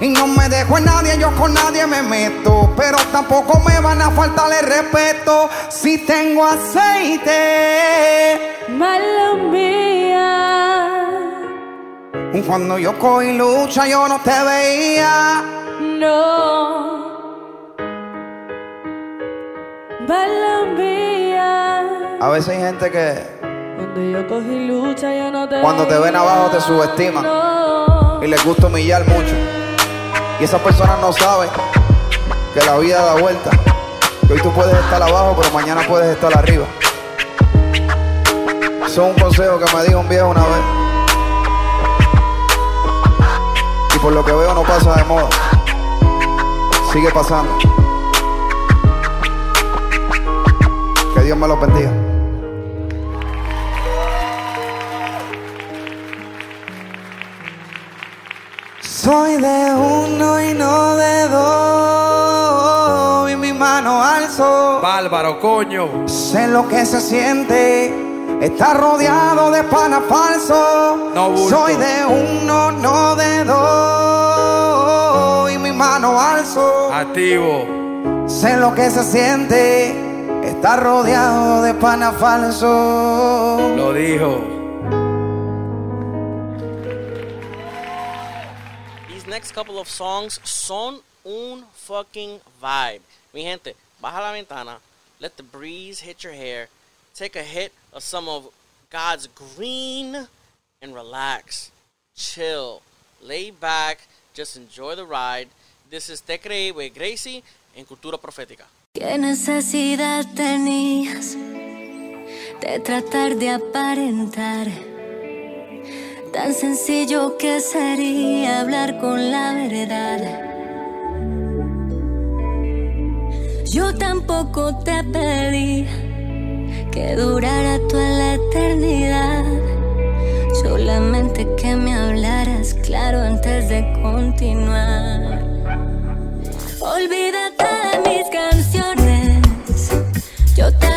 T: Y no me dejo en nadie, yo con nadie me meto. Pero tampoco me van a faltar el respeto. Si tengo aceite.
W: Mala mía.
T: Cuando yo cogí lucha, yo no te veía.
W: No. Mala mía.
T: A veces hay gente que
W: Cuando yo cogí lucha, yo no te
T: cuando te ven abajo te subestiman. Y les gusta humillar mucho. Y esas personas no saben que la vida da vuelta. Que hoy tú puedes estar abajo, pero mañana puedes estar arriba. Eso es un consejo que me dijo un viejo una vez. Y por lo que veo no pasa de moda. Sigue pasando. Que Dios me lo bendiga. Soy de uno y no de dos. Y mi mano alzo.
X: Bárbaro, coño.
T: Sé lo que se siente. Estar rodeado de pana falso.
X: No bulto.
T: Soy de uno, no de dos. Y mi mano alzo.
X: Activo.
T: Sé lo que se siente. Estar rodeado de pana falso.
X: Lo dijo.
C: Next couple of songs son un fucking vibe. Mi gente, baja la ventana, let the breeze hit your hair, take a hit of some of God's green, and relax. Chill. Lay back, just enjoy the ride. This is Te Creí with Gracie en Cultura Profética.
I: ¿Qué necesidad tenías de tratar de aparentar? Tan sencillo que sería hablar con la verdad. Yo tampoco te pedí que durara toda la eternidad. Solamente que me hablaras claro antes de continuar. Olvídate de mis canciones. Yo te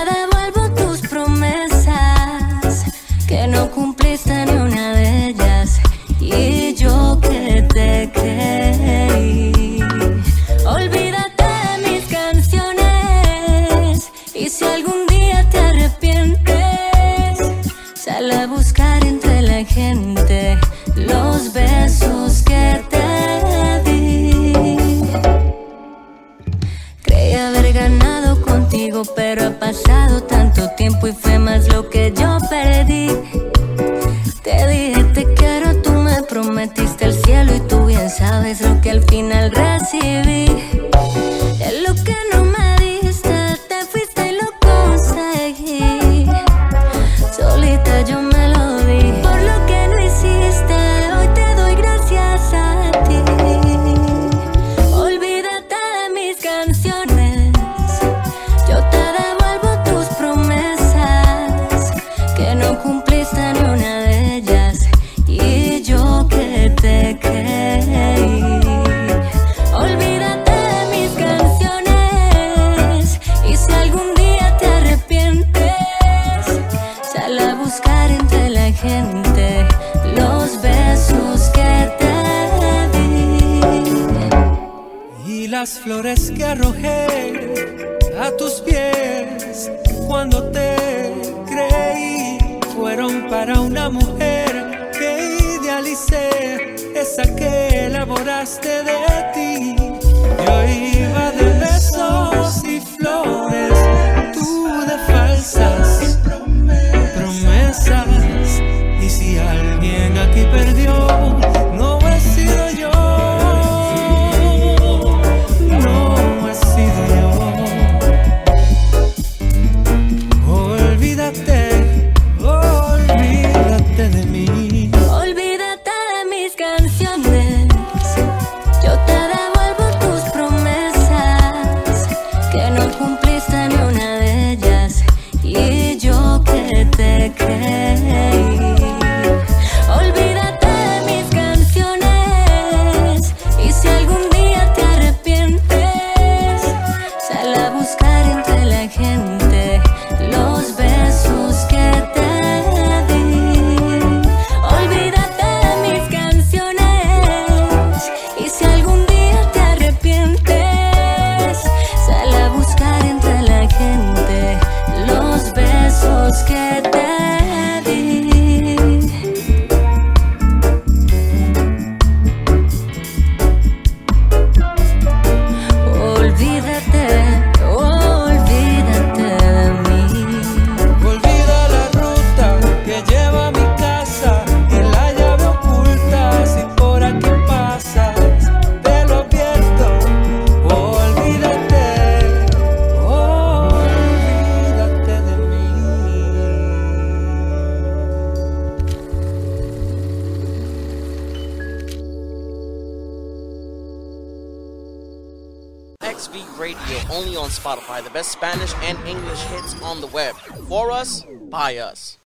C: Spanish and English hits on the web. For us, by us.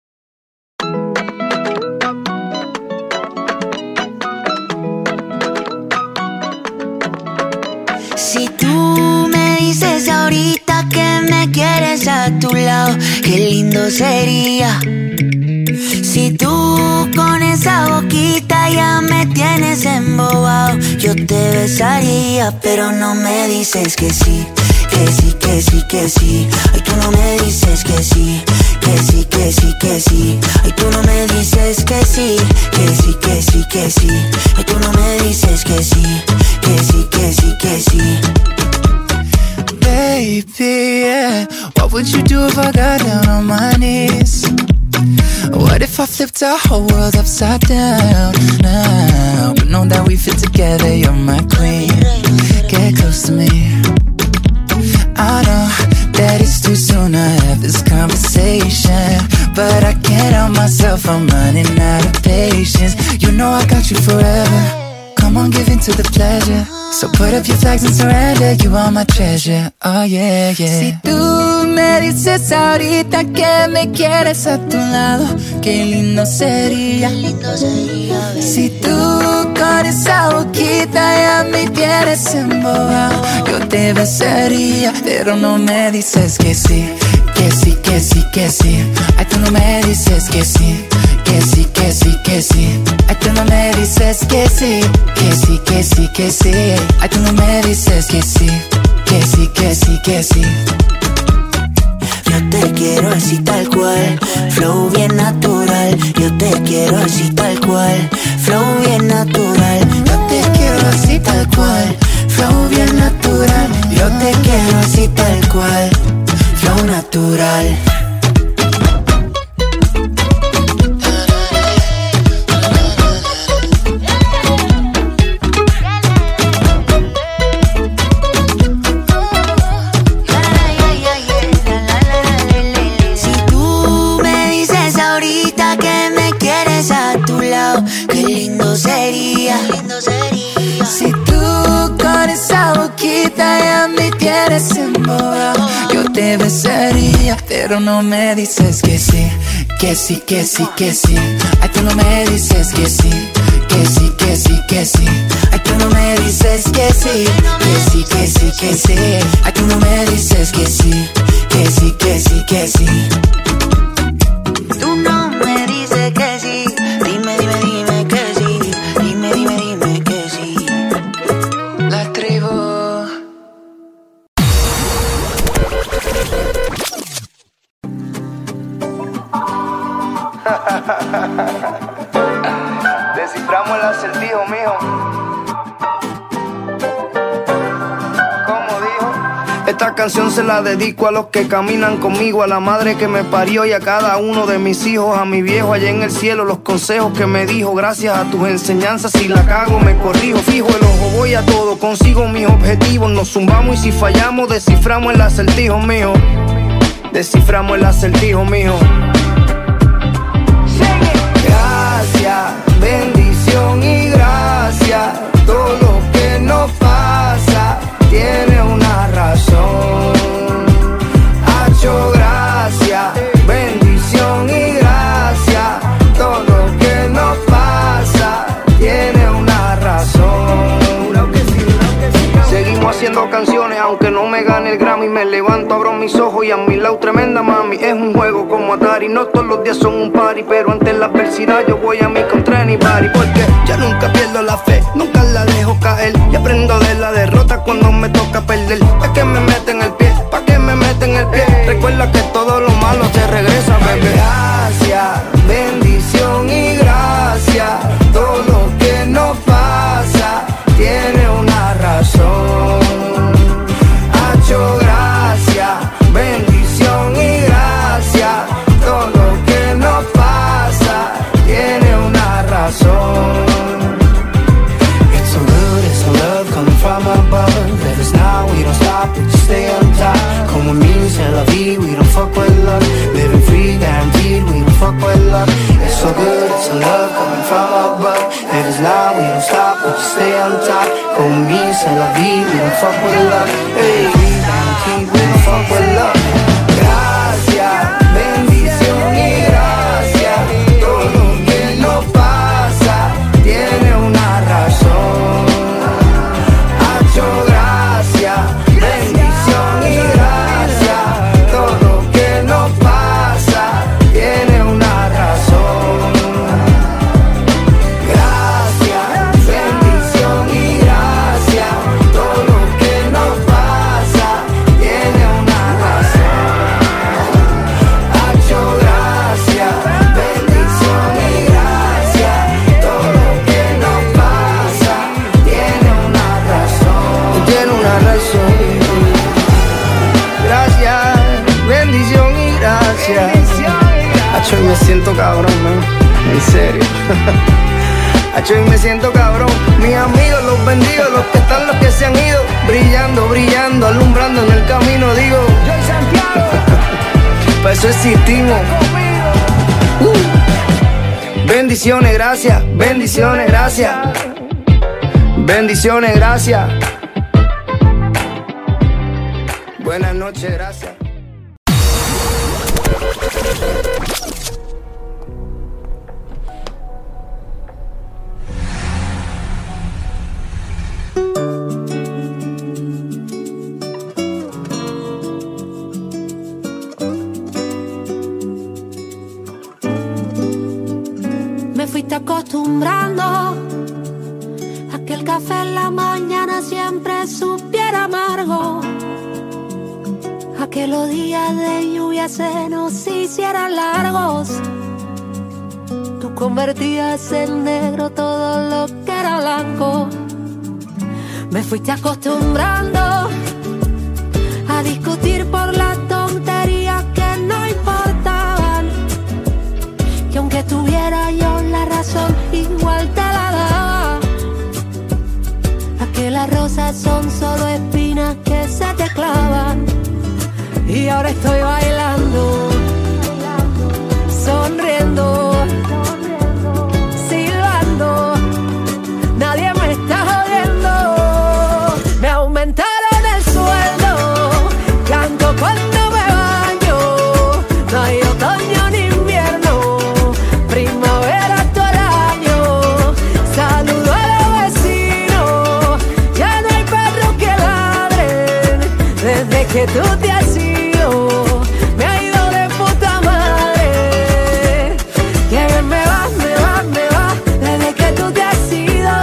Y: Si tú me dices ahorita que me quieres a tu lado, qué lindo sería. Si tú con esa boquita ya me tienes embobado, yo te besaría, pero no me dices que sí, que sí, que sí, que sí. Ay, tú no me dices que sí, que sí, que sí, que sí. Ay, tú no me dices que sí, que sí, que sí, que sí. Ay, tú no me dices que sí, que sí, que sí, que sí.
U: Baby, yeah. What would you do if I got down on my knees? What if I flipped our whole world upside down now? But know that we fit together, you're my queen. Get close to me. I know that it's too soon to have this conversation. But I can't help myself, I'm running out of patience. You know I got you forever. Come on, give in to the pleasure. So put up your flags and surrender. You are my treasure. Oh, yeah, yeah.
Q: Si tú me dices ahorita que me quieres a tu lado, qué lindo sería.
Y: Qué lindo sería Si tú con esa boquita ya me tienes embobado,
U: Yo te besaría, pero no me dices que sí, que sí, que sí, que sí. Ay, tú no me dices que sí, que sí, que sí, que sí. Ay, tú no me dices que sí, que sí, que sí, que sí. Ay, tú no me dices que sí, que sí, que sí, que sí.
Y: Yo te quiero así tal cual, flow bien natural. Yo te quiero así tal cual, flow bien natural. Yo te quiero así tal cual, flow bien natural. Yo te quiero así tal cual, flow natural.
U: Pero no me dices que sí, que sí, que sí, que sí. Ay, tú no me dices que sí, que sí, que sí, que sí. Ay, tú no me dices que sí, que sí, que sí, que sí. Ay, tú no me dices que sí, que sí, que sí, que sí.
A: Canción se la dedico a los que caminan conmigo, a la madre que me parió y a cada uno de mis hijos, a mi viejo allá en el cielo, los consejos que me dijo, gracias a tus enseñanzas, si la cago me corrijo, fijo el ojo, voy a todo, consigo mis objetivos, nos zumbamos y si fallamos, desciframos el acertijo, mijo. Desciframos el acertijo, mijo. Gracias, bendición y gracias. Me levanto, abro mis ojos y a mi lado tremenda mami. Es un juego como Atari, no todos los días son un party. Pero ante la adversidad yo voy a mi contra anybody. Porque yo nunca pierdo la fe, nunca la dejo caer. Y aprendo de la derrota cuando me toca perder. Es que me meten el pie, pa' que me meten el pie. Recuerda que todo lo malo te regresa, bebé. Luck. It's so good, it's a love coming from above. Let us now, we don't stop, we just stay on top. Como me, c'est la vie, we don't fuck with luck. Hey, Hacho, y me siento cabrón. Mis amigos, los bendigo, los que están, los que se han ido. Brillando, brillando, alumbrando en el camino, digo. Yo Santiago. Para eso existimos. Uh. Bendiciones, gracias. Bendiciones, gracias. Bendiciones, gracias. Buenas noches, gracias.
W: Convertías en negro todo lo que era blanco. Me fuiste acostumbrando a discutir por las tonterías que no importaban. Que aunque tuviera yo la razón, igual te la daba. A que las rosas son solo espinas que se te clavan. Y ahora estoy bailando, que tú te has ido me ha ido de puta madre. Que bien me va, me va, me va desde que tú te has ido.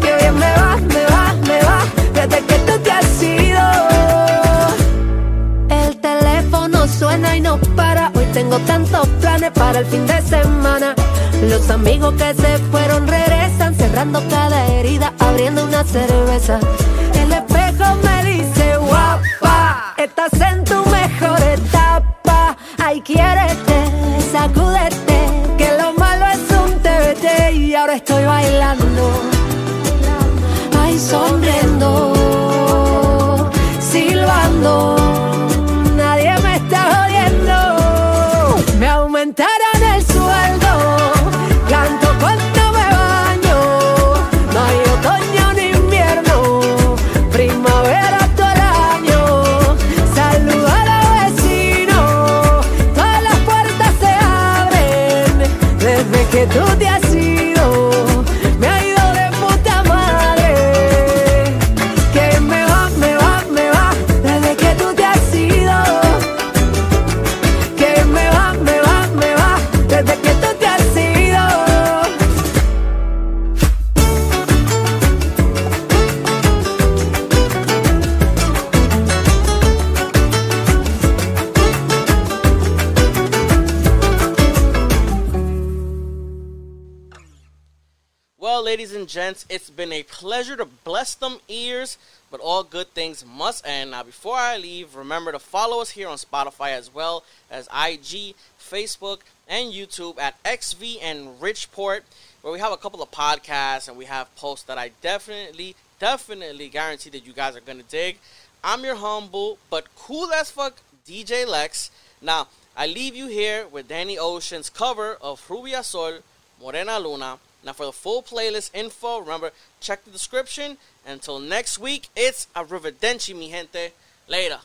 W: Que bien me va, me va, me va desde que tú te has ido. El teléfono suena y no para. Hoy tengo tantos planes para el fin de semana. Los amigos que se fueron regresan, cerrando cada herida, abriendo una cerveza.
A: pleasure to bless them ears, but all good things must end. Now, before I leave, remember to follow us here on Spotify as well as IG, Facebook, and YouTube at XV and Richport, where we have a couple of podcasts and we have posts that I definitely, definitely guarantee that you guys are going to dig. I'm your humble but cool as fuck DJ Lex. Now, I leave you here with Danny Ocean's cover of Rubia Sol, Morena Luna. Now, for the full playlist info, remember, check the description. Until next week, it's
C: a riverdenci mi
A: gente. Later.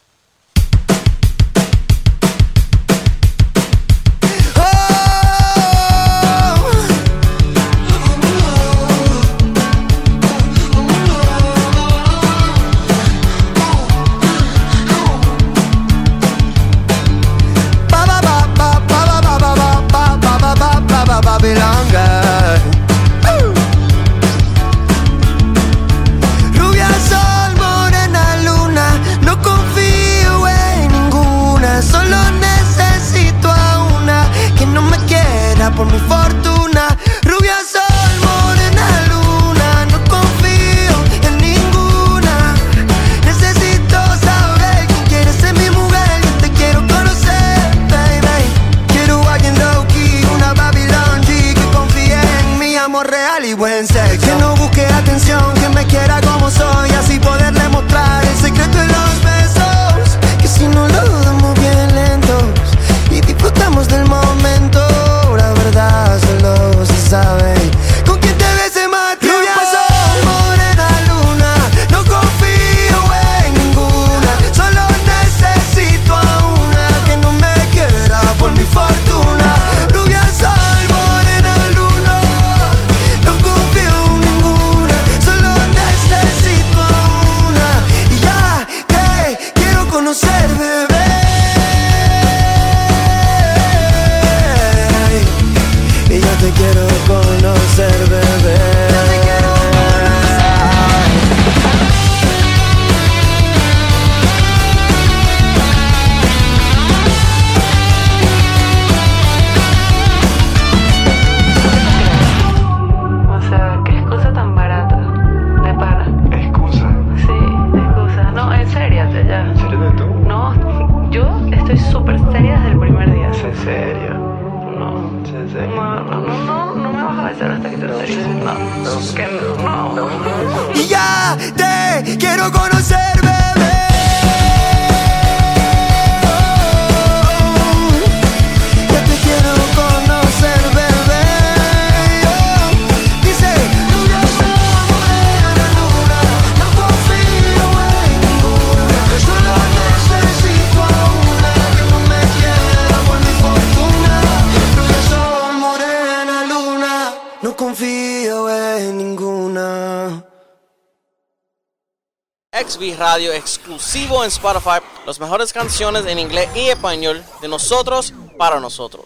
A: exclusivo en Spotify, las mejores canciones en inglés y español de nosotros para nosotros.